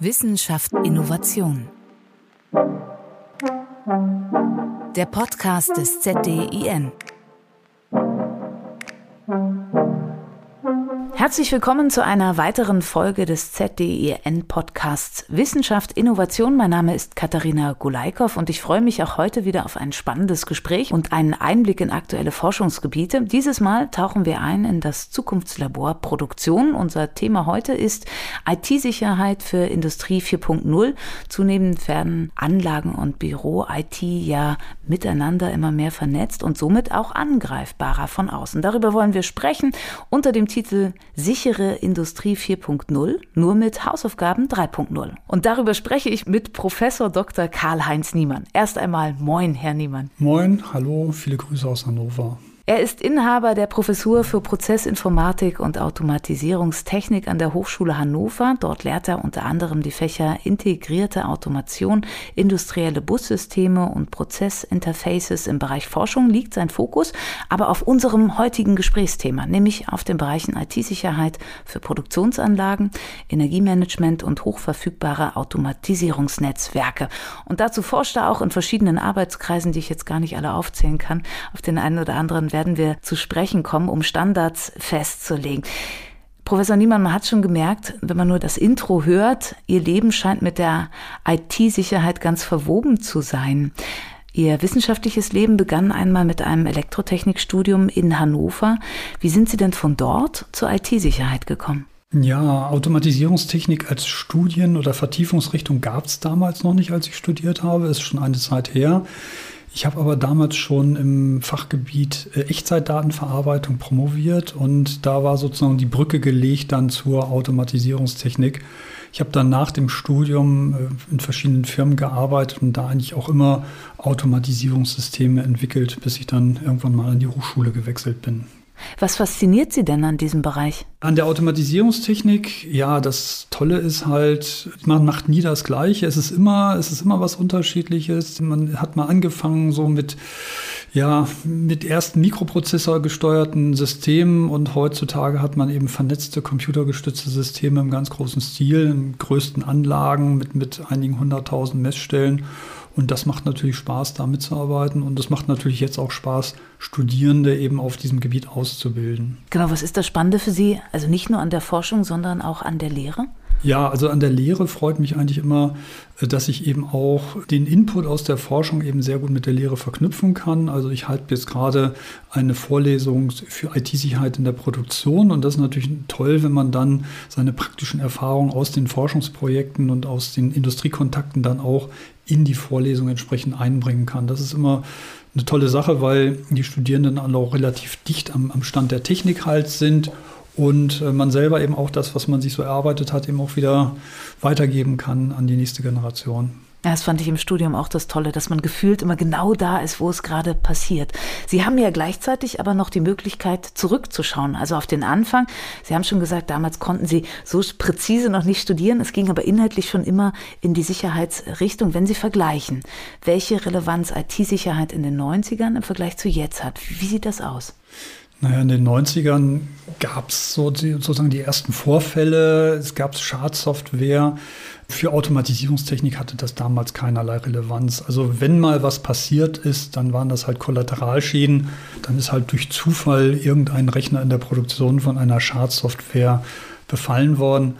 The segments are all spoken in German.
Wissenschaft Innovation. Der Podcast des ZDIN. Herzlich willkommen zu einer weiteren Folge des ZDIN Podcasts Wissenschaft Innovation. Mein Name ist Katharina Gulaikow und ich freue mich auch heute wieder auf ein spannendes Gespräch und einen Einblick in aktuelle Forschungsgebiete. Dieses Mal tauchen wir ein in das Zukunftslabor Produktion. Unser Thema heute ist IT-Sicherheit für Industrie 4.0. Zunehmend werden Anlagen und Büro-IT ja miteinander immer mehr vernetzt und somit auch angreifbarer von außen. Darüber wollen wir sprechen unter dem Titel Sichere Industrie 4.0, nur mit Hausaufgaben 3.0. Und darüber spreche ich mit Professor Dr. Karl-Heinz Niemann. Erst einmal Moin, Herr Niemann. Moin, hallo, viele Grüße aus Hannover. Er ist Inhaber der Professur für Prozessinformatik und Automatisierungstechnik an der Hochschule Hannover. Dort lehrt er unter anderem die Fächer integrierte Automation, industrielle Bussysteme und Prozessinterfaces. Im Bereich Forschung liegt sein Fokus aber auf unserem heutigen Gesprächsthema, nämlich auf den Bereichen IT-Sicherheit für Produktionsanlagen, Energiemanagement und hochverfügbare Automatisierungsnetzwerke. Und dazu forscht er auch in verschiedenen Arbeitskreisen, die ich jetzt gar nicht alle aufzählen kann. Auf den einen oder anderen werden wir zu sprechen kommen, um Standards festzulegen. Professor Niemann, man hat schon gemerkt, wenn man nur das Intro hört, Ihr Leben scheint mit der IT-Sicherheit ganz verwoben zu sein. Ihr wissenschaftliches Leben begann einmal mit einem Elektrotechnikstudium in Hannover. Wie sind Sie denn von dort zur IT-Sicherheit gekommen? Ja, Automatisierungstechnik als Studien- oder Vertiefungsrichtung gab es damals noch nicht, als ich studiert habe. Ist schon eine Zeit her. Ich habe aber damals schon im Fachgebiet äh, Echtzeitdatenverarbeitung promoviert und da war sozusagen die Brücke gelegt dann zur Automatisierungstechnik. Ich habe dann nach dem Studium äh, in verschiedenen Firmen gearbeitet und da eigentlich auch immer Automatisierungssysteme entwickelt, bis ich dann irgendwann mal an die Hochschule gewechselt bin. Was fasziniert Sie denn an diesem Bereich? An der Automatisierungstechnik, ja, das Tolle ist halt, man macht nie das Gleiche. Es ist immer, es ist immer was Unterschiedliches. Man hat mal angefangen so mit, ja, mit ersten Mikroprozessor gesteuerten Systemen und heutzutage hat man eben vernetzte computergestützte Systeme im ganz großen Stil, in größten Anlagen mit, mit einigen hunderttausend Messstellen. Und das macht natürlich Spaß, da mitzuarbeiten. Und es macht natürlich jetzt auch Spaß, Studierende eben auf diesem Gebiet auszubilden. Genau, was ist das Spannende für Sie? Also nicht nur an der Forschung, sondern auch an der Lehre? Ja, also an der Lehre freut mich eigentlich immer, dass ich eben auch den Input aus der Forschung eben sehr gut mit der Lehre verknüpfen kann. Also ich halte jetzt gerade eine Vorlesung für IT-Sicherheit in der Produktion und das ist natürlich toll, wenn man dann seine praktischen Erfahrungen aus den Forschungsprojekten und aus den Industriekontakten dann auch in die Vorlesung entsprechend einbringen kann. Das ist immer eine tolle Sache, weil die Studierenden auch relativ dicht am, am Stand der Technik halt sind und äh, man selber eben auch das, was man sich so erarbeitet hat, eben auch wieder weitergeben kann an die nächste Generation. Ja, das fand ich im Studium auch das Tolle, dass man gefühlt immer genau da ist, wo es gerade passiert. Sie haben ja gleichzeitig aber noch die Möglichkeit, zurückzuschauen, also auf den Anfang. Sie haben schon gesagt, damals konnten Sie so präzise noch nicht studieren. Es ging aber inhaltlich schon immer in die Sicherheitsrichtung. Wenn Sie vergleichen, welche Relevanz IT-Sicherheit in den 90ern im Vergleich zu jetzt hat, wie sieht das aus? Naja, in den 90ern gab es so sozusagen die ersten Vorfälle. Es gab Schadsoftware. Für Automatisierungstechnik hatte das damals keinerlei Relevanz. Also wenn mal was passiert ist, dann waren das halt Kollateralschäden. Dann ist halt durch Zufall irgendein Rechner in der Produktion von einer Schadsoftware befallen worden.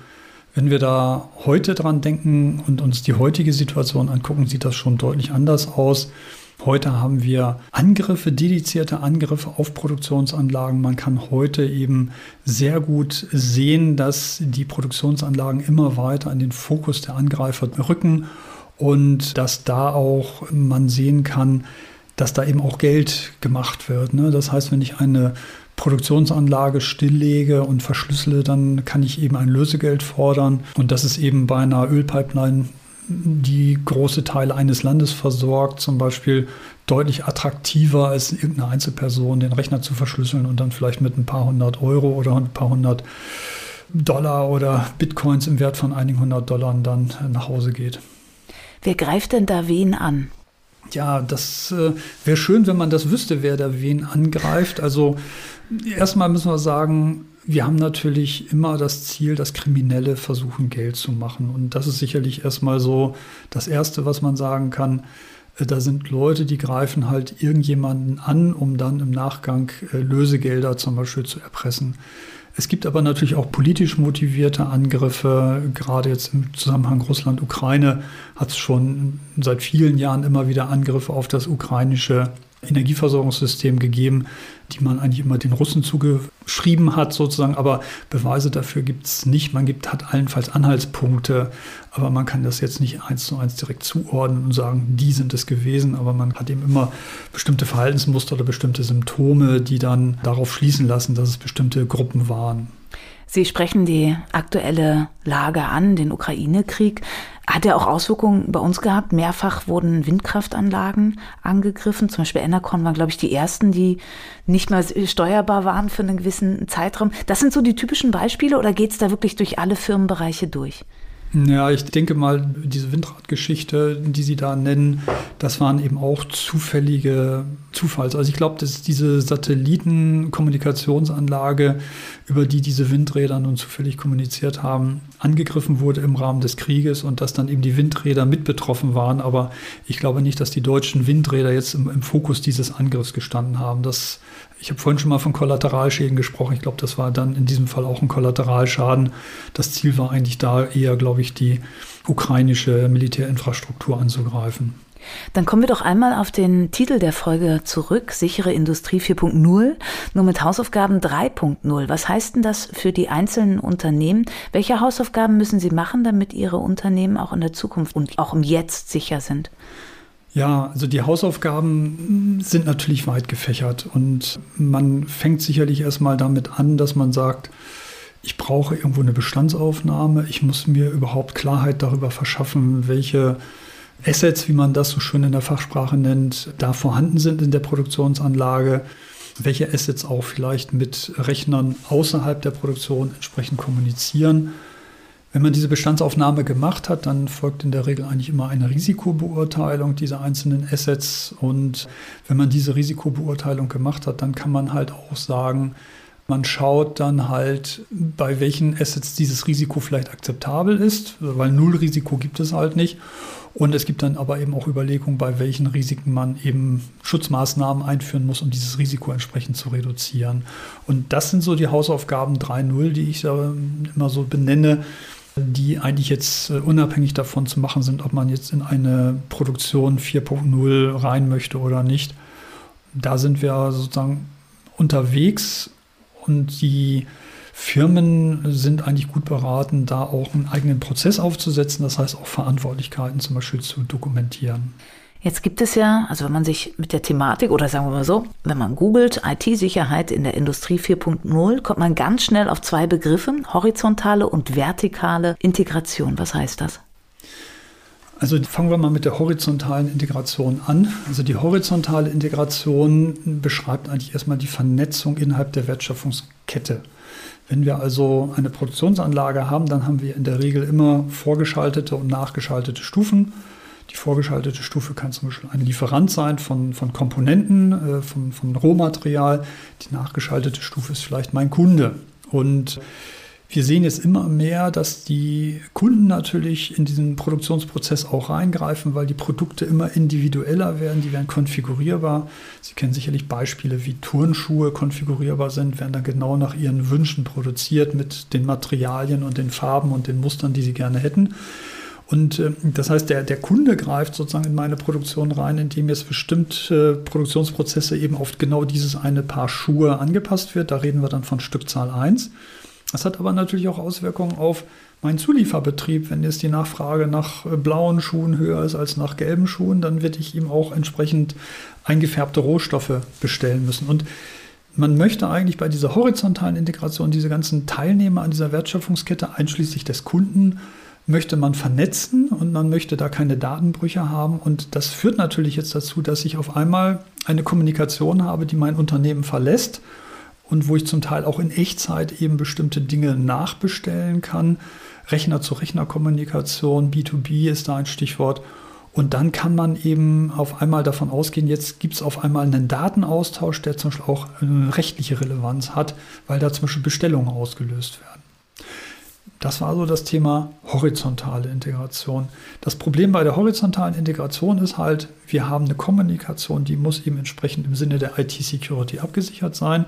Wenn wir da heute dran denken und uns die heutige Situation angucken, sieht das schon deutlich anders aus. Heute haben wir Angriffe, dedizierte Angriffe auf Produktionsanlagen. Man kann heute eben sehr gut sehen, dass die Produktionsanlagen immer weiter in den Fokus der Angreifer rücken und dass da auch man sehen kann, dass da eben auch Geld gemacht wird. Ne? Das heißt, wenn ich eine Produktionsanlage stilllege und verschlüssele, dann kann ich eben ein Lösegeld fordern. Und das ist eben bei einer Ölpipeline die große Teile eines Landes versorgt, zum Beispiel deutlich attraktiver als irgendeine Einzelperson den Rechner zu verschlüsseln und dann vielleicht mit ein paar hundert Euro oder ein paar hundert Dollar oder Bitcoins im Wert von einigen hundert Dollar dann nach Hause geht. Wer greift denn da wen an? Ja, das äh, wäre schön, wenn man das wüsste, wer da wen angreift. Also erstmal müssen wir sagen, wir haben natürlich immer das Ziel, dass Kriminelle versuchen, Geld zu machen. Und das ist sicherlich erstmal so das Erste, was man sagen kann. Äh, da sind Leute, die greifen halt irgendjemanden an, um dann im Nachgang äh, Lösegelder zum Beispiel zu erpressen. Es gibt aber natürlich auch politisch motivierte Angriffe. Gerade jetzt im Zusammenhang Russland-Ukraine hat es schon seit vielen Jahren immer wieder Angriffe auf das ukrainische Energieversorgungssystem gegeben, die man eigentlich immer den Russen zugeschrieben hat, sozusagen. Aber Beweise dafür gibt es nicht. Man gibt, hat allenfalls Anhaltspunkte, aber man kann das jetzt nicht eins zu eins direkt zuordnen und sagen, die sind es gewesen. Aber man hat eben immer bestimmte Verhaltensmuster oder bestimmte Symptome, die dann darauf schließen lassen, dass es bestimmte Gruppen waren. Sie sprechen die aktuelle Lage an, den Ukraine-Krieg. Hat er auch Auswirkungen bei uns gehabt? Mehrfach wurden Windkraftanlagen angegriffen. Zum Beispiel Enercon waren, glaube ich, die ersten, die nicht mehr steuerbar waren für einen gewissen Zeitraum. Das sind so die typischen Beispiele oder geht es da wirklich durch alle Firmenbereiche durch? Ja, ich denke mal, diese Windradgeschichte, die Sie da nennen, das waren eben auch zufällige Zufalls. Also ich glaube, dass diese Satellitenkommunikationsanlage, über die diese Windräder nun zufällig kommuniziert haben, angegriffen wurde im Rahmen des Krieges und dass dann eben die Windräder mit betroffen waren. Aber ich glaube nicht, dass die deutschen Windräder jetzt im, im Fokus dieses Angriffs gestanden haben. Das ich habe vorhin schon mal von Kollateralschäden gesprochen. Ich glaube, das war dann in diesem Fall auch ein Kollateralschaden. Das Ziel war eigentlich da eher, glaube ich, die ukrainische Militärinfrastruktur anzugreifen. Dann kommen wir doch einmal auf den Titel der Folge zurück, sichere Industrie 4.0, nur mit Hausaufgaben 3.0. Was heißt denn das für die einzelnen Unternehmen? Welche Hausaufgaben müssen sie machen, damit ihre Unternehmen auch in der Zukunft und auch im Jetzt sicher sind? Ja, also die Hausaufgaben sind natürlich weit gefächert und man fängt sicherlich erstmal damit an, dass man sagt, ich brauche irgendwo eine Bestandsaufnahme, ich muss mir überhaupt Klarheit darüber verschaffen, welche Assets, wie man das so schön in der Fachsprache nennt, da vorhanden sind in der Produktionsanlage, welche Assets auch vielleicht mit Rechnern außerhalb der Produktion entsprechend kommunizieren wenn man diese Bestandsaufnahme gemacht hat, dann folgt in der Regel eigentlich immer eine Risikobeurteilung dieser einzelnen Assets. Und wenn man diese Risikobeurteilung gemacht hat, dann kann man halt auch sagen, man schaut dann halt, bei welchen Assets dieses Risiko vielleicht akzeptabel ist, weil Nullrisiko gibt es halt nicht. Und es gibt dann aber eben auch Überlegungen, bei welchen Risiken man eben Schutzmaßnahmen einführen muss, um dieses Risiko entsprechend zu reduzieren. Und das sind so die Hausaufgaben 3.0, die ich immer so benenne die eigentlich jetzt äh, unabhängig davon zu machen sind, ob man jetzt in eine Produktion 4.0 rein möchte oder nicht. Da sind wir sozusagen unterwegs und die Firmen sind eigentlich gut beraten, da auch einen eigenen Prozess aufzusetzen, das heißt auch Verantwortlichkeiten zum Beispiel zu dokumentieren. Jetzt gibt es ja, also wenn man sich mit der Thematik oder sagen wir mal so, wenn man googelt IT-Sicherheit in der Industrie 4.0, kommt man ganz schnell auf zwei Begriffe, horizontale und vertikale Integration. Was heißt das? Also fangen wir mal mit der horizontalen Integration an. Also die horizontale Integration beschreibt eigentlich erstmal die Vernetzung innerhalb der Wertschöpfungskette. Wenn wir also eine Produktionsanlage haben, dann haben wir in der Regel immer vorgeschaltete und nachgeschaltete Stufen. Die vorgeschaltete Stufe kann zum Beispiel ein Lieferant sein von, von Komponenten, äh, von, von Rohmaterial. Die nachgeschaltete Stufe ist vielleicht mein Kunde. Und wir sehen jetzt immer mehr, dass die Kunden natürlich in diesen Produktionsprozess auch reingreifen, weil die Produkte immer individueller werden, die werden konfigurierbar. Sie kennen sicherlich Beispiele, wie Turnschuhe konfigurierbar sind, werden dann genau nach ihren Wünschen produziert mit den Materialien und den Farben und den Mustern, die sie gerne hätten. Und äh, das heißt, der, der Kunde greift sozusagen in meine Produktion rein, indem jetzt bestimmte äh, Produktionsprozesse eben auf genau dieses eine Paar Schuhe angepasst wird. Da reden wir dann von Stückzahl 1. Das hat aber natürlich auch Auswirkungen auf meinen Zulieferbetrieb. Wenn jetzt die Nachfrage nach äh, blauen Schuhen höher ist als nach gelben Schuhen, dann werde ich ihm auch entsprechend eingefärbte Rohstoffe bestellen müssen. Und man möchte eigentlich bei dieser horizontalen Integration diese ganzen Teilnehmer an dieser Wertschöpfungskette, einschließlich des Kunden, möchte man vernetzen und man möchte da keine Datenbrüche haben. Und das führt natürlich jetzt dazu, dass ich auf einmal eine Kommunikation habe, die mein Unternehmen verlässt und wo ich zum Teil auch in Echtzeit eben bestimmte Dinge nachbestellen kann. Rechner-zu-Rechner-Kommunikation, B2B ist da ein Stichwort. Und dann kann man eben auf einmal davon ausgehen, jetzt gibt es auf einmal einen Datenaustausch, der zum Beispiel auch eine rechtliche Relevanz hat, weil da zum Beispiel Bestellungen ausgelöst werden. Das war so das Thema horizontale Integration. Das Problem bei der horizontalen Integration ist halt, wir haben eine Kommunikation, die muss eben entsprechend im Sinne der IT-Security abgesichert sein.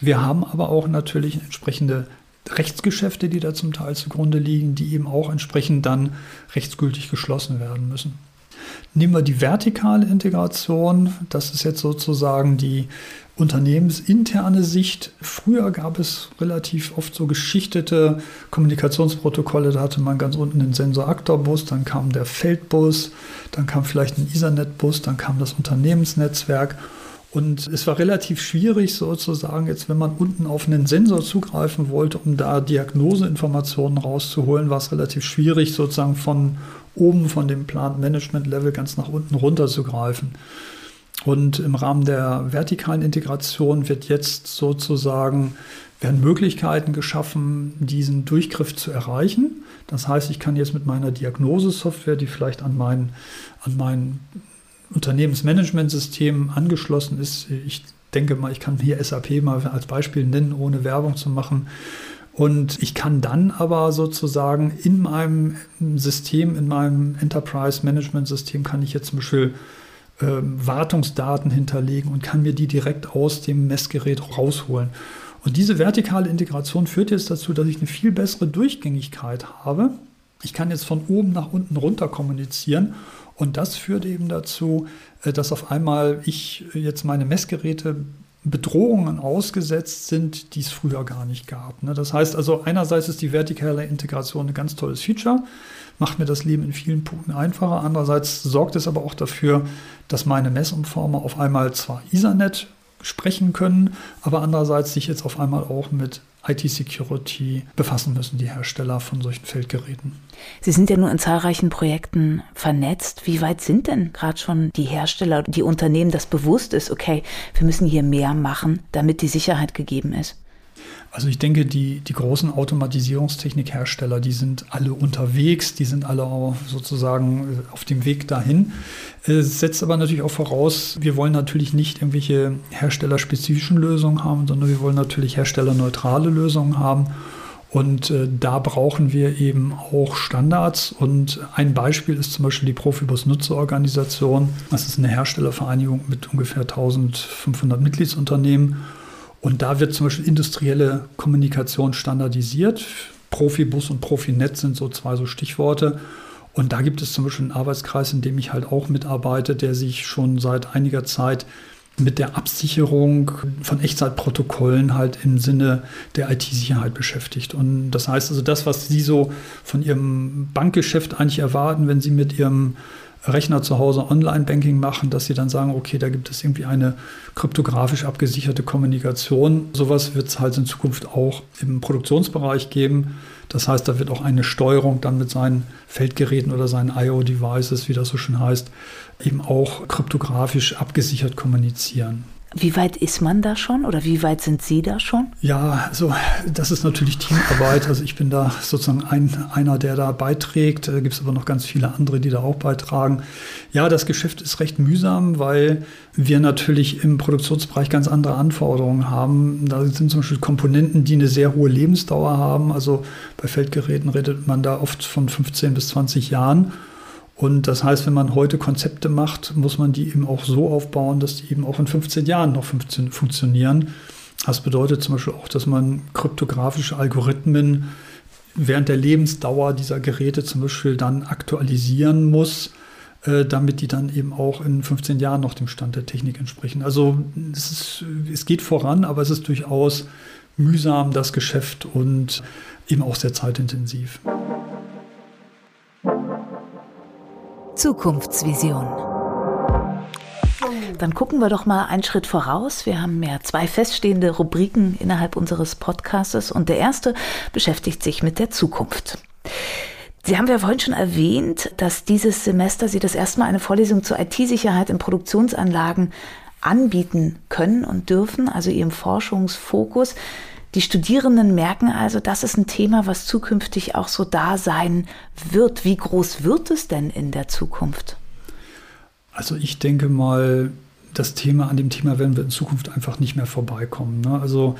Wir haben aber auch natürlich entsprechende Rechtsgeschäfte, die da zum Teil zugrunde liegen, die eben auch entsprechend dann rechtsgültig geschlossen werden müssen. Nehmen wir die vertikale Integration. Das ist jetzt sozusagen die unternehmensinterne Sicht. Früher gab es relativ oft so geschichtete Kommunikationsprotokolle. Da hatte man ganz unten den Sensor-Aktor-Bus, dann kam der Feldbus, dann kam vielleicht ein Ethernet-Bus, dann kam das Unternehmensnetzwerk. Und es war relativ schwierig sozusagen, jetzt wenn man unten auf einen Sensor zugreifen wollte, um da Diagnoseinformationen rauszuholen, war es relativ schwierig sozusagen von oben von dem Plant Management Level ganz nach unten runter zu greifen. Und im Rahmen der vertikalen Integration wird jetzt sozusagen werden Möglichkeiten geschaffen, diesen Durchgriff zu erreichen. Das heißt, ich kann jetzt mit meiner Diagnosesoftware, die vielleicht an mein, an mein Unternehmensmanagementsystem angeschlossen ist, ich denke mal, ich kann hier SAP mal als Beispiel nennen, ohne Werbung zu machen, und ich kann dann aber sozusagen in meinem System, in meinem Enterprise Management System, kann ich jetzt zum Beispiel Wartungsdaten hinterlegen und kann mir die direkt aus dem Messgerät rausholen. Und diese vertikale Integration führt jetzt dazu, dass ich eine viel bessere Durchgängigkeit habe. Ich kann jetzt von oben nach unten runter kommunizieren und das führt eben dazu, äh, dass auf einmal ich jetzt meine Messgeräte Bedrohungen ausgesetzt sind, die es früher gar nicht gab. Ne? Das heißt also, einerseits ist die vertikale Integration ein ganz tolles Feature, macht mir das Leben in vielen Punkten einfacher. Andererseits sorgt es aber auch dafür, dass meine Messumformer auf einmal zwar Ethernet sprechen können, aber andererseits sich jetzt auf einmal auch mit IT-Security befassen müssen, die Hersteller von solchen Feldgeräten. Sie sind ja nur in zahlreichen Projekten vernetzt. Wie weit sind denn gerade schon die Hersteller, die Unternehmen, das bewusst ist, okay, wir müssen hier mehr machen, damit die Sicherheit gegeben ist? Also ich denke, die, die großen Automatisierungstechnikhersteller, die sind alle unterwegs, die sind alle auch sozusagen äh, auf dem Weg dahin. Es setzt aber natürlich auch voraus, wir wollen natürlich nicht irgendwelche herstellerspezifischen Lösungen haben, sondern wir wollen natürlich herstellerneutrale Lösungen haben. Und äh, da brauchen wir eben auch Standards. Und ein Beispiel ist zum Beispiel die Profibus-Nutzerorganisation. Das ist eine Herstellervereinigung mit ungefähr 1500 Mitgliedsunternehmen. Und da wird zum Beispiel industrielle Kommunikation standardisiert. Profibus und Profinet sind so zwei so Stichworte. Und da gibt es zum Beispiel einen Arbeitskreis, in dem ich halt auch mitarbeite, der sich schon seit einiger Zeit mit der Absicherung von Echtzeitprotokollen halt im Sinne der IT-Sicherheit beschäftigt. Und das heißt also, das, was Sie so von Ihrem Bankgeschäft eigentlich erwarten, wenn Sie mit Ihrem Rechner zu Hause Online-Banking machen, dass sie dann sagen, okay, da gibt es irgendwie eine kryptografisch abgesicherte Kommunikation. Sowas wird es halt in Zukunft auch im Produktionsbereich geben. Das heißt, da wird auch eine Steuerung dann mit seinen Feldgeräten oder seinen IO-Devices, wie das so schön heißt, eben auch kryptografisch abgesichert kommunizieren. Wie weit ist man da schon oder wie weit sind Sie da schon? Ja, also das ist natürlich Teamarbeit. Also ich bin da sozusagen ein, einer, der da beiträgt. Da gibt es aber noch ganz viele andere, die da auch beitragen. Ja, das Geschäft ist recht mühsam, weil wir natürlich im Produktionsbereich ganz andere Anforderungen haben. Da sind zum Beispiel Komponenten, die eine sehr hohe Lebensdauer haben. Also bei Feldgeräten redet man da oft von 15 bis 20 Jahren. Und das heißt, wenn man heute Konzepte macht, muss man die eben auch so aufbauen, dass die eben auch in 15 Jahren noch funktionieren. Das bedeutet zum Beispiel auch, dass man kryptografische Algorithmen während der Lebensdauer dieser Geräte zum Beispiel dann aktualisieren muss, äh, damit die dann eben auch in 15 Jahren noch dem Stand der Technik entsprechen. Also es, ist, es geht voran, aber es ist durchaus mühsam, das Geschäft und eben auch sehr zeitintensiv. Zukunftsvision. Dann gucken wir doch mal einen Schritt voraus. Wir haben ja zwei feststehende Rubriken innerhalb unseres Podcastes und der erste beschäftigt sich mit der Zukunft. Sie haben ja vorhin schon erwähnt, dass dieses Semester Sie das erste Mal eine Vorlesung zur IT-Sicherheit in Produktionsanlagen anbieten können und dürfen, also Ihrem Forschungsfokus. Die Studierenden merken also, das ist ein Thema, was zukünftig auch so da sein wird. Wie groß wird es denn in der Zukunft? Also ich denke mal, das Thema, an dem Thema werden wir in Zukunft einfach nicht mehr vorbeikommen. Ne? Also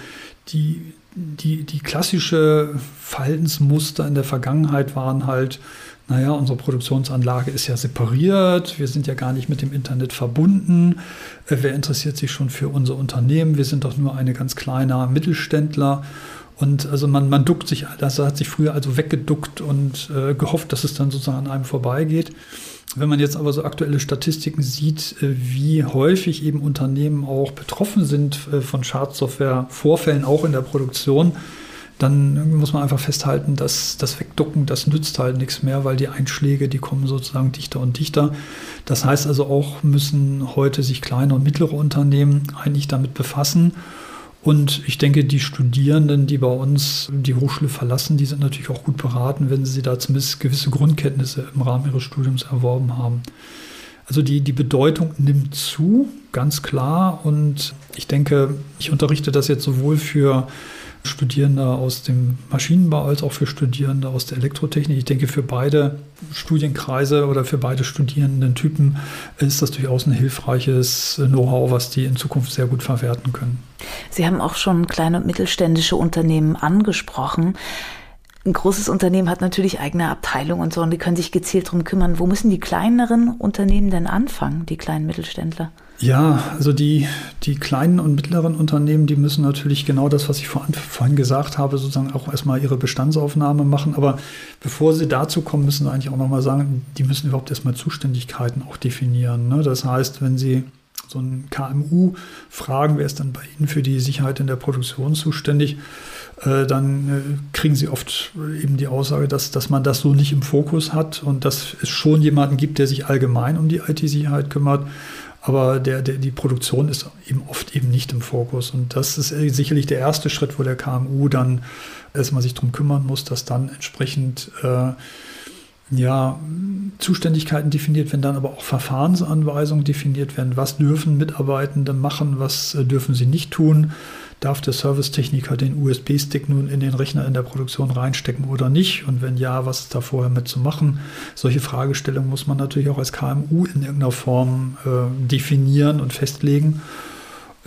die, die, die klassische Verhaltensmuster in der Vergangenheit waren halt, naja, unsere Produktionsanlage ist ja separiert, wir sind ja gar nicht mit dem Internet verbunden, äh, wer interessiert sich schon für unser Unternehmen, wir sind doch nur eine ganz kleiner Mittelständler. Und also man, man duckt sich, das hat sich früher also weggeduckt und äh, gehofft, dass es dann sozusagen an einem vorbeigeht. Wenn man jetzt aber so aktuelle Statistiken sieht, äh, wie häufig eben Unternehmen auch betroffen sind äh, von Schadsoftware-Vorfällen, auch in der Produktion, dann muss man einfach festhalten, dass das Wegducken, das nützt halt nichts mehr, weil die Einschläge, die kommen sozusagen dichter und dichter. Das heißt also auch, müssen heute sich kleine und mittlere Unternehmen eigentlich damit befassen. Und ich denke, die Studierenden, die bei uns die Hochschule verlassen, die sind natürlich auch gut beraten, wenn sie da zumindest gewisse Grundkenntnisse im Rahmen ihres Studiums erworben haben. Also die, die Bedeutung nimmt zu, ganz klar. Und ich denke, ich unterrichte das jetzt sowohl für Studierende aus dem Maschinenbau als auch für Studierende aus der Elektrotechnik. Ich denke, für beide Studienkreise oder für beide Studierendentypen ist das durchaus ein hilfreiches Know-how, was die in Zukunft sehr gut verwerten können. Sie haben auch schon kleine und mittelständische Unternehmen angesprochen. Ein großes Unternehmen hat natürlich eigene Abteilungen und so, und die können sich gezielt darum kümmern. Wo müssen die kleineren Unternehmen denn anfangen, die kleinen Mittelständler? Ja, also die, die kleinen und mittleren Unternehmen, die müssen natürlich genau das, was ich vorhin gesagt habe, sozusagen auch erstmal ihre Bestandsaufnahme machen. Aber bevor sie dazu kommen, müssen sie eigentlich auch nochmal sagen, die müssen überhaupt erstmal Zuständigkeiten auch definieren. Ne? Das heißt, wenn sie so ein KMU fragen, wer ist dann bei Ihnen für die Sicherheit in der Produktion zuständig, äh, dann äh, kriegen Sie oft eben die Aussage, dass, dass man das so nicht im Fokus hat und dass es schon jemanden gibt, der sich allgemein um die IT-Sicherheit kümmert. Aber der, der, die Produktion ist eben oft eben nicht im Fokus. Und das ist sicherlich der erste Schritt, wo der KMU dann erstmal sich darum kümmern muss, dass dann entsprechend äh, ja, Zuständigkeiten definiert werden, dann aber auch Verfahrensanweisungen definiert werden. Was dürfen Mitarbeitende machen, was äh, dürfen sie nicht tun? Darf der Servicetechniker den USB-Stick nun in den Rechner in der Produktion reinstecken oder nicht? Und wenn ja, was ist da vorher mit zu machen? Solche Fragestellungen muss man natürlich auch als KMU in irgendeiner Form äh, definieren und festlegen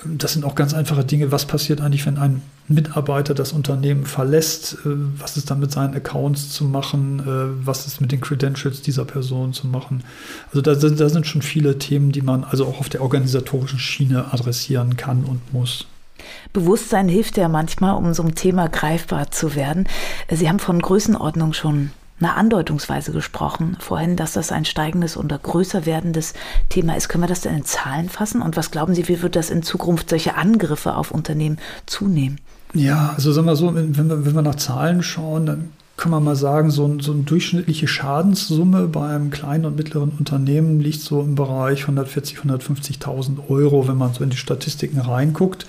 das sind auch ganz einfache Dinge. Was passiert eigentlich, wenn ein Mitarbeiter das Unternehmen verlässt? Äh, was ist dann mit seinen Accounts zu machen? Äh, was ist mit den Credentials dieser Person zu machen? Also da, da sind schon viele Themen, die man also auch auf der organisatorischen Schiene adressieren kann und muss. Bewusstsein hilft ja manchmal, um so ein Thema greifbar zu werden. Sie haben von Größenordnung schon einer Andeutungsweise gesprochen vorhin, dass das ein steigendes oder größer werdendes Thema ist. Können wir das denn in Zahlen fassen? Und was glauben Sie, wie wird das in Zukunft solche Angriffe auf Unternehmen zunehmen? Ja, also sagen wir so, wenn wir, wenn wir nach Zahlen schauen, dann kann man mal sagen, so, ein, so eine durchschnittliche Schadenssumme beim kleinen und mittleren Unternehmen liegt so im Bereich 140.000, 150.000 Euro, wenn man so in die Statistiken reinguckt.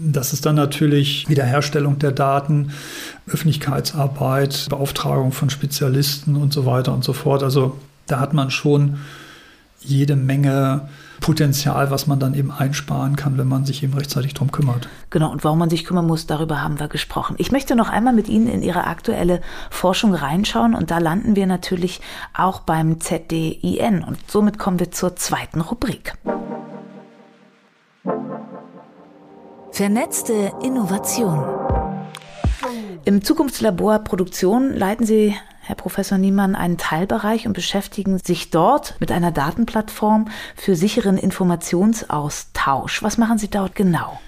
Das ist dann natürlich Wiederherstellung der Daten, Öffentlichkeitsarbeit, Beauftragung von Spezialisten und so weiter und so fort. Also da hat man schon jede Menge Potenzial, was man dann eben einsparen kann, wenn man sich eben rechtzeitig darum kümmert. Genau, und warum man sich kümmern muss, darüber haben wir gesprochen. Ich möchte noch einmal mit Ihnen in Ihre aktuelle Forschung reinschauen und da landen wir natürlich auch beim ZDIN und somit kommen wir zur zweiten Rubrik. Vernetzte Innovation. Im Zukunftslabor Produktion leiten Sie, Herr Professor Niemann, einen Teilbereich und beschäftigen sich dort mit einer Datenplattform für sicheren Informationsaustausch. Was machen Sie dort genau?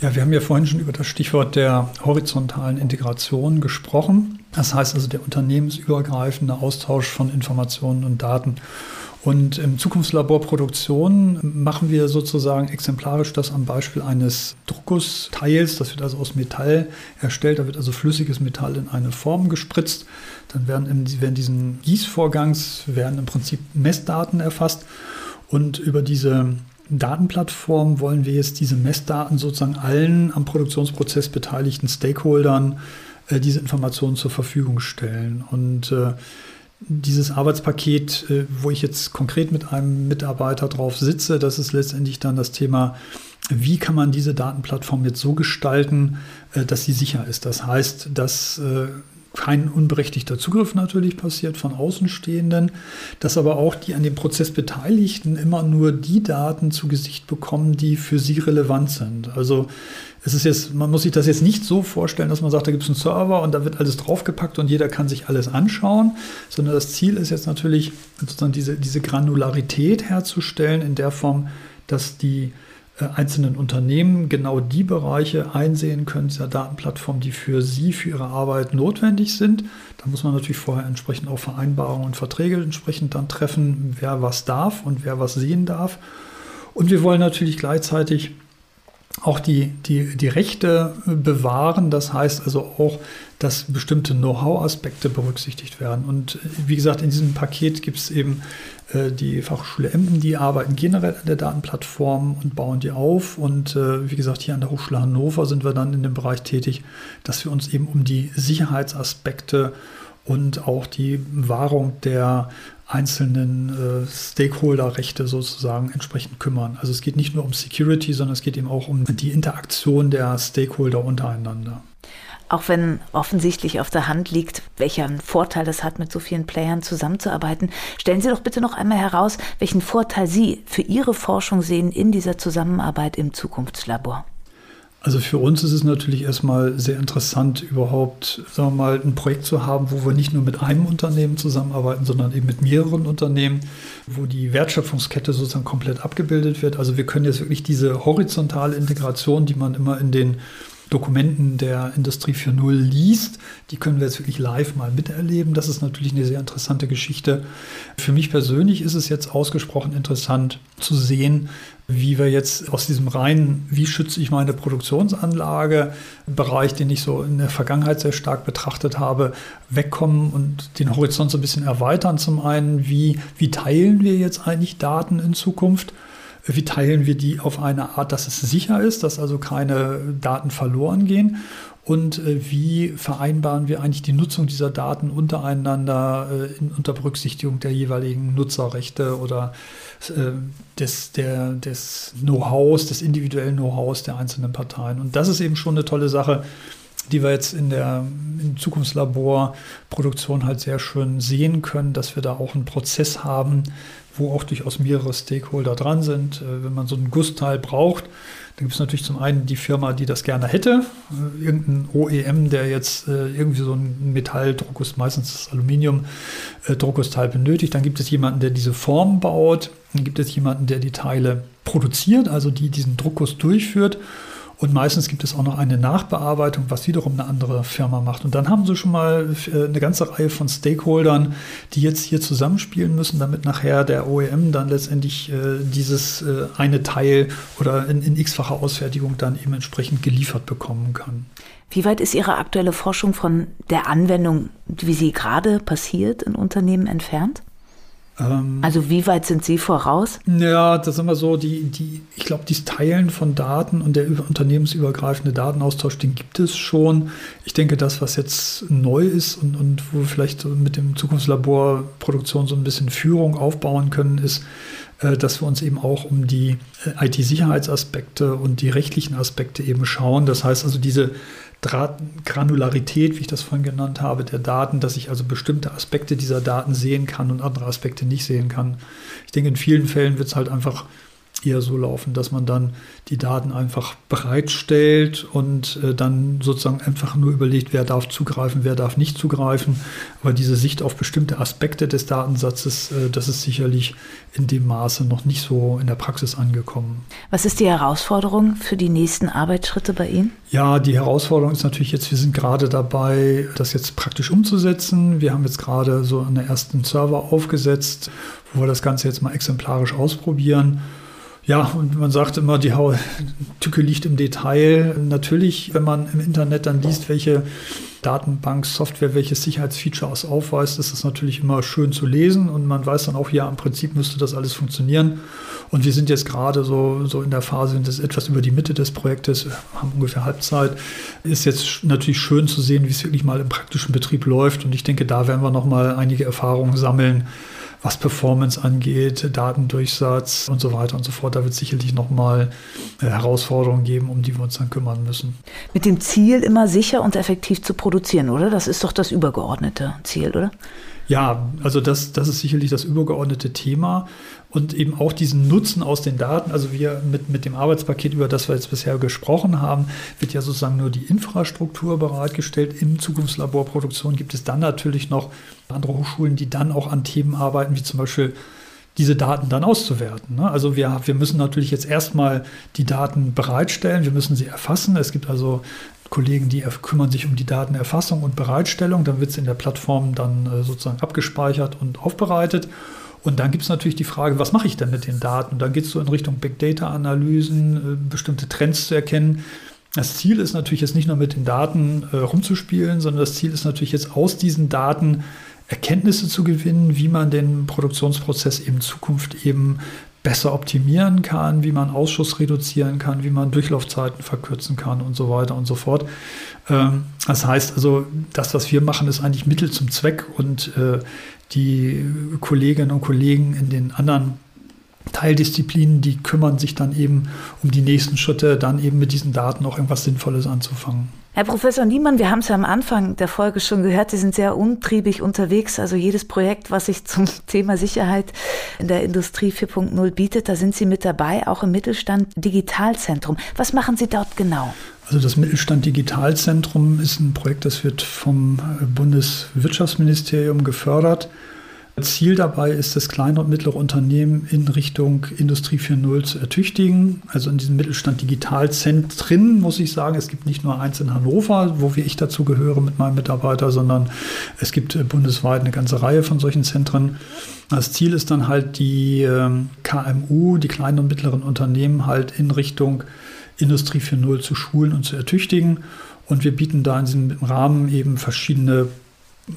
Ja, wir haben ja vorhin schon über das Stichwort der horizontalen Integration gesprochen. Das heißt also der unternehmensübergreifende Austausch von Informationen und Daten. Und im Zukunftslabor Produktion machen wir sozusagen exemplarisch das am Beispiel eines Druckusteils. Das wird also aus Metall erstellt. Da wird also flüssiges Metall in eine Form gespritzt. Dann werden in, während diesen Gießvorgangs werden im Prinzip Messdaten erfasst. Und über diese Datenplattform wollen wir jetzt diese Messdaten sozusagen allen am Produktionsprozess beteiligten Stakeholdern äh, diese Informationen zur Verfügung stellen. Und äh, dieses Arbeitspaket, äh, wo ich jetzt konkret mit einem Mitarbeiter drauf sitze, das ist letztendlich dann das Thema, wie kann man diese Datenplattform jetzt so gestalten, äh, dass sie sicher ist. Das heißt, dass äh, kein unberechtigter Zugriff natürlich passiert von Außenstehenden, dass aber auch die an dem Prozess Beteiligten immer nur die Daten zu Gesicht bekommen, die für sie relevant sind. Also es ist jetzt, man muss sich das jetzt nicht so vorstellen, dass man sagt, da gibt es einen Server und da wird alles draufgepackt und jeder kann sich alles anschauen, sondern das Ziel ist jetzt natürlich sozusagen diese, diese Granularität herzustellen in der Form, dass die äh, einzelnen Unternehmen genau die Bereiche einsehen können dieser Datenplattform, die für sie, für ihre Arbeit notwendig sind. Da muss man natürlich vorher entsprechend auch Vereinbarungen und Verträge entsprechend dann treffen, wer was darf und wer was sehen darf. Und wir wollen natürlich gleichzeitig auch die, die, die Rechte bewahren. Das heißt also auch, dass bestimmte Know-how-Aspekte berücksichtigt werden. Und äh, wie gesagt, in diesem Paket gibt es eben äh, die Fachhochschule Emden, die arbeiten generell an der Datenplattform und bauen die auf. Und äh, wie gesagt, hier an der Hochschule Hannover sind wir dann in dem Bereich tätig, dass wir uns eben um die Sicherheitsaspekte und auch die Wahrung der einzelnen äh, Stakeholder-Rechte sozusagen entsprechend kümmern. Also es geht nicht nur um Security, sondern es geht eben auch um die Interaktion der Stakeholder untereinander. Auch wenn offensichtlich auf der Hand liegt, welcher Vorteil es hat, mit so vielen Playern zusammenzuarbeiten, stellen Sie doch bitte noch einmal heraus, welchen Vorteil Sie für Ihre Forschung sehen in dieser Zusammenarbeit im Zukunftslabor. Also für uns ist es natürlich erstmal sehr interessant, überhaupt, sagen wir mal, ein Projekt zu haben, wo wir nicht nur mit einem Unternehmen zusammenarbeiten, sondern eben mit mehreren Unternehmen, wo die Wertschöpfungskette sozusagen komplett abgebildet wird. Also wir können jetzt wirklich diese horizontale Integration, die man immer in den Dokumenten der Industrie 4.0 liest. Die können wir jetzt wirklich live mal miterleben. Das ist natürlich eine sehr interessante Geschichte. Für mich persönlich ist es jetzt ausgesprochen interessant zu sehen, wie wir jetzt aus diesem reinen, wie schütze ich meine Produktionsanlage, Bereich, den ich so in der Vergangenheit sehr stark betrachtet habe, wegkommen und den Horizont so ein bisschen erweitern. Zum einen, wie, wie teilen wir jetzt eigentlich Daten in Zukunft? Wie teilen wir die auf eine Art, dass es sicher ist, dass also keine Daten verloren gehen? Und äh, wie vereinbaren wir eigentlich die Nutzung dieser Daten untereinander äh, in, unter Berücksichtigung der jeweiligen Nutzerrechte oder äh, des, des Know-hows, des individuellen Know-hows der einzelnen Parteien? Und das ist eben schon eine tolle Sache, die wir jetzt in der im Zukunftslabor-Produktion halt sehr schön sehen können, dass wir da auch einen Prozess haben, wo auch durchaus mehrere Stakeholder dran sind. Äh, wenn man so ein Gussteil braucht, dann gibt es natürlich zum einen die Firma, die das gerne hätte, äh, irgendein OEM, der jetzt äh, irgendwie so ein Metalldruckguss, meistens das Aluminium-Druckgussteil benötigt. Dann gibt es jemanden, der diese Form baut. Dann gibt es jemanden, der die Teile produziert, also die diesen Druckguss durchführt. Und meistens gibt es auch noch eine Nachbearbeitung, was wiederum eine andere Firma macht. Und dann haben sie schon mal äh, eine ganze Reihe von Stakeholdern, die jetzt hier zusammenspielen müssen, damit nachher der OEM dann letztendlich äh, dieses äh, eine Teil oder in, in x-facher Ausfertigung dann eben entsprechend geliefert bekommen kann. Wie weit ist Ihre aktuelle Forschung von der Anwendung, wie sie gerade passiert, in Unternehmen entfernt? Ähm, also wie weit sind Sie voraus? Ja, das ist immer so, die, die, ich glaube, dieses Teilen von Daten und der unternehmensübergreifende Datenaustausch, den gibt es schon. Ich denke, das, was jetzt neu ist und, und wo wir vielleicht mit dem Zukunftslabor Produktion so ein bisschen Führung aufbauen können, ist, dass wir uns eben auch um die äh, IT-Sicherheitsaspekte und die rechtlichen Aspekte eben schauen. Das heißt also diese Granularität, wie ich das vorhin genannt habe, der Daten, dass ich also bestimmte Aspekte dieser Daten sehen kann und andere Aspekte nicht sehen kann. Ich denke, in vielen Fällen wird es halt einfach eher so laufen, dass man dann die Daten einfach bereitstellt und äh, dann sozusagen einfach nur überlegt, wer darf zugreifen, wer darf nicht zugreifen. Aber diese Sicht auf bestimmte Aspekte des Datensatzes, äh, das ist sicherlich in dem Maße noch nicht so in der Praxis angekommen. Was ist die Herausforderung für die nächsten Arbeitsschritte bei Ihnen? Ja, die Herausforderung ist natürlich jetzt, wir sind gerade dabei, das jetzt praktisch umzusetzen. Wir haben jetzt gerade so einen ersten Server aufgesetzt, wo wir das Ganze jetzt mal exemplarisch ausprobieren. Ja, und man sagt immer, die Tücke liegt im Detail. Natürlich, wenn man im Internet dann liest, welche Datenbank-Software welches Sicherheitsfeature aufweist, ist das natürlich immer schön zu lesen und man weiß dann auch, ja, im Prinzip müsste das alles funktionieren. Und wir sind jetzt gerade so, so in der Phase, das ist etwas über die Mitte des Projektes, haben ungefähr Halbzeit. Ist jetzt natürlich schön zu sehen, wie es wirklich mal im praktischen Betrieb läuft. Und ich denke, da werden wir noch mal einige Erfahrungen sammeln was Performance angeht, Datendurchsatz und so weiter und so fort. Da wird es sicherlich nochmal äh, Herausforderungen geben, um die wir uns dann kümmern müssen. Mit dem Ziel, immer sicher und effektiv zu produzieren, oder? Das ist doch das übergeordnete Ziel, oder? Ja, also das, das ist sicherlich das übergeordnete Thema und eben auch diesen Nutzen aus den Daten. Also wir mit, mit dem Arbeitspaket, über das wir jetzt bisher gesprochen haben, wird ja sozusagen nur die Infrastruktur bereitgestellt. Im Zukunftslaborproduktion gibt es dann natürlich noch andere Hochschulen, die dann auch an Themen arbeiten, wie zum Beispiel diese Daten dann auszuwerten. Ne? Also wir, wir müssen natürlich jetzt erstmal die Daten bereitstellen, wir müssen sie erfassen. Es gibt also Kollegen, die kümmern sich um die Datenerfassung und Bereitstellung. Dann wird es in der Plattform dann äh, sozusagen abgespeichert und aufbereitet. Und dann gibt es natürlich die Frage, was mache ich denn mit den Daten? Dann geht es so in Richtung Big Data-Analysen, äh, bestimmte Trends zu erkennen. Das Ziel ist natürlich jetzt nicht nur mit den Daten äh, rumzuspielen, sondern das Ziel ist natürlich jetzt aus diesen Daten Erkenntnisse zu gewinnen, wie man den Produktionsprozess in Zukunft eben besser optimieren kann, wie man Ausschuss reduzieren kann, wie man Durchlaufzeiten verkürzen kann und so weiter und so fort. Ähm, das heißt also, das, was wir machen, ist eigentlich Mittel zum Zweck und äh, die Kolleginnen und Kollegen in den anderen Teildisziplinen, die kümmern sich dann eben um die nächsten Schritte, dann eben mit diesen Daten auch irgendwas Sinnvolles anzufangen. Herr Professor Niemann, wir haben es ja am Anfang der Folge schon gehört, Sie sind sehr untriebig unterwegs. Also jedes Projekt, was sich zum Thema Sicherheit in der Industrie 4.0 bietet, da sind Sie mit dabei, auch im Mittelstand Digitalzentrum. Was machen Sie dort genau? Also das Mittelstand Digitalzentrum ist ein Projekt, das wird vom Bundeswirtschaftsministerium gefördert. Ziel dabei ist es, kleine und mittlere Unternehmen in Richtung Industrie 4.0 zu ertüchtigen. Also in diesem Mittelstand Digitalzentren muss ich sagen, es gibt nicht nur eins in Hannover, wo ich dazu gehöre mit meinem Mitarbeiter, sondern es gibt äh, bundesweit eine ganze Reihe von solchen Zentren. Das Ziel ist dann halt die ähm, KMU, die kleinen und mittleren Unternehmen halt in Richtung Industrie 4.0 zu schulen und zu ertüchtigen. Und wir bieten da in diesem Rahmen eben verschiedene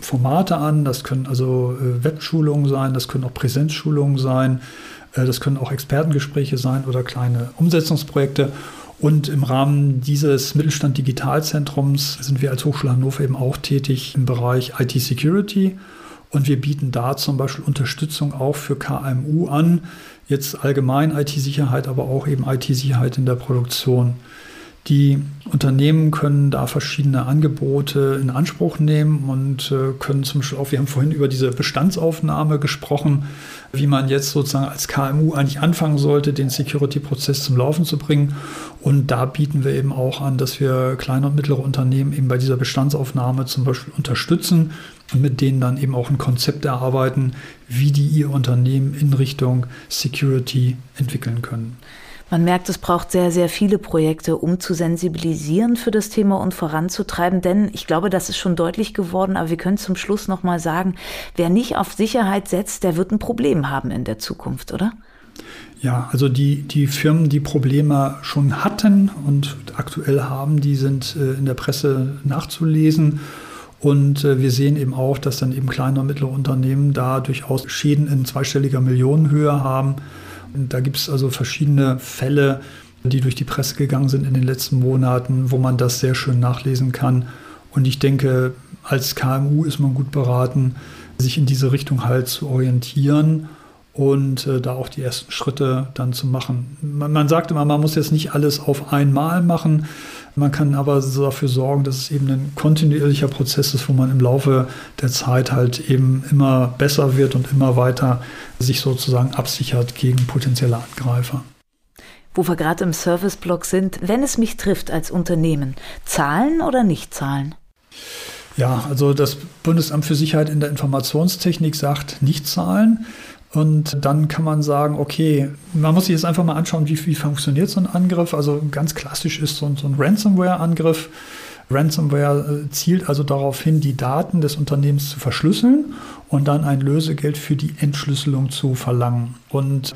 Formate an. Das können also äh, Webschulungen sein, das können auch Präsenzschulungen sein, äh, das können auch Expertengespräche sein oder kleine Umsetzungsprojekte. Und im Rahmen dieses Mittelstand Digitalzentrums sind wir als Hochschule Hannover eben auch tätig im Bereich IT Security. Und wir bieten da zum Beispiel Unterstützung auch für KMU an. Jetzt allgemein IT-Sicherheit, aber auch eben IT-Sicherheit in der Produktion. Die Unternehmen können da verschiedene Angebote in Anspruch nehmen und äh, können zum Beispiel auch, wir haben vorhin über diese Bestandsaufnahme gesprochen, wie man jetzt sozusagen als KMU eigentlich anfangen sollte, den Security-Prozess zum Laufen zu bringen. Und da bieten wir eben auch an, dass wir kleine und mittlere Unternehmen eben bei dieser Bestandsaufnahme zum Beispiel unterstützen und mit denen dann eben auch ein Konzept erarbeiten, wie die ihr Unternehmen in Richtung Security entwickeln können. Man merkt, es braucht sehr, sehr viele Projekte, um zu sensibilisieren für das Thema und voranzutreiben. Denn ich glaube, das ist schon deutlich geworden, aber wir können zum Schluss nochmal sagen, wer nicht auf Sicherheit setzt, der wird ein Problem haben in der Zukunft, oder? Ja, also die, die Firmen, die Probleme schon hatten und aktuell haben, die sind äh, in der Presse nachzulesen. Und äh, wir sehen eben auch, dass dann eben kleine und mittlere Unternehmen da durchaus Schäden in zweistelliger Millionenhöhe haben. Da gibt es also verschiedene Fälle, die durch die Presse gegangen sind in den letzten Monaten, wo man das sehr schön nachlesen kann. Und ich denke, als KMU ist man gut beraten, sich in diese Richtung halt zu orientieren und äh, da auch die ersten Schritte dann zu machen. Man, man sagt immer, man muss jetzt nicht alles auf einmal machen. Man kann aber dafür sorgen, dass es eben ein kontinuierlicher Prozess ist, wo man im Laufe der Zeit halt eben immer besser wird und immer weiter sich sozusagen absichert gegen potenzielle Angreifer. Wo wir gerade im Serviceblock sind, wenn es mich trifft als Unternehmen, zahlen oder nicht zahlen? Ja, also das Bundesamt für Sicherheit in der Informationstechnik sagt nicht zahlen. Und dann kann man sagen, okay, man muss sich jetzt einfach mal anschauen, wie, wie funktioniert so ein Angriff. Also ganz klassisch ist so, so ein Ransomware-Angriff. Ransomware äh, zielt also darauf hin, die Daten des Unternehmens zu verschlüsseln und dann ein Lösegeld für die Entschlüsselung zu verlangen. Und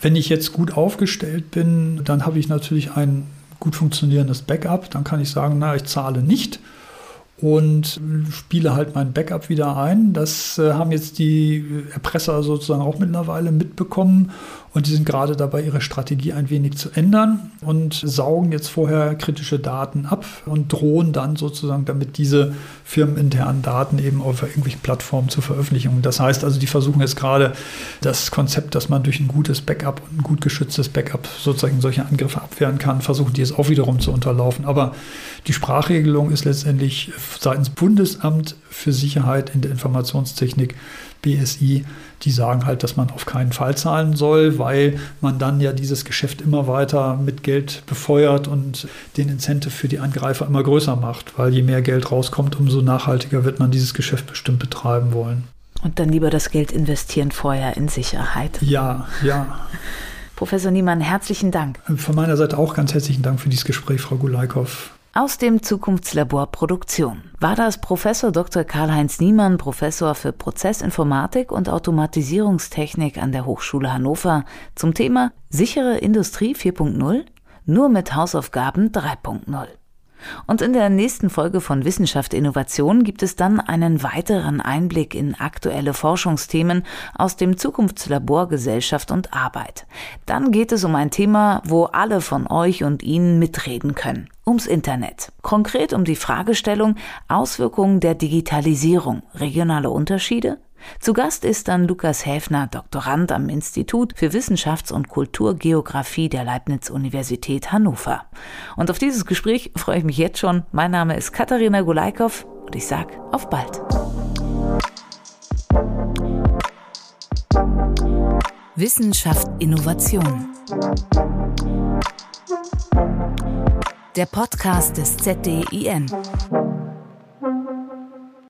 wenn ich jetzt gut aufgestellt bin, dann habe ich natürlich ein gut funktionierendes Backup. Dann kann ich sagen, na, ich zahle nicht und spiele halt mein Backup wieder ein. Das äh, haben jetzt die Erpresser sozusagen auch mittlerweile mitbekommen und die sind gerade dabei, ihre Strategie ein wenig zu ändern und saugen jetzt vorher kritische Daten ab und drohen dann sozusagen damit diese firmeninternen Daten eben auf irgendwelchen Plattformen zur Veröffentlichung. Das heißt also, die versuchen jetzt gerade das Konzept, dass man durch ein gutes Backup und ein gut geschütztes Backup sozusagen solche Angriffe abwehren kann, versuchen die es auch wiederum zu unterlaufen. Aber die Sprachregelung ist letztendlich seitens Bundesamt für Sicherheit in der Informationstechnik BSI, die sagen halt, dass man auf keinen Fall zahlen soll, weil man dann ja dieses Geschäft immer weiter mit Geld befeuert und den Incentive für die Angreifer immer größer macht, weil je mehr Geld rauskommt, umso nachhaltiger wird man dieses Geschäft bestimmt betreiben wollen. Und dann lieber das Geld investieren vorher in Sicherheit. Ja, ja. Professor Niemann, herzlichen Dank. Von meiner Seite auch ganz herzlichen Dank für dieses Gespräch, Frau Gulaikow. Aus dem Zukunftslabor Produktion war das Professor Dr. Karl-Heinz Niemann, Professor für Prozessinformatik und Automatisierungstechnik an der Hochschule Hannover zum Thema sichere Industrie 4.0 nur mit Hausaufgaben 3.0. Und in der nächsten Folge von Wissenschaft Innovation gibt es dann einen weiteren Einblick in aktuelle Forschungsthemen aus dem Zukunftslabor Gesellschaft und Arbeit. Dann geht es um ein Thema, wo alle von euch und Ihnen mitreden können. Ums Internet. Konkret um die Fragestellung Auswirkungen der Digitalisierung, regionale Unterschiede, zu Gast ist dann Lukas Häfner, Doktorand am Institut für Wissenschafts- und Kulturgeographie der Leibniz-Universität Hannover. Und auf dieses Gespräch freue ich mich jetzt schon. Mein Name ist Katharina Gulaikow und ich sage auf bald. Wissenschaft Innovation der Podcast des ZDIN.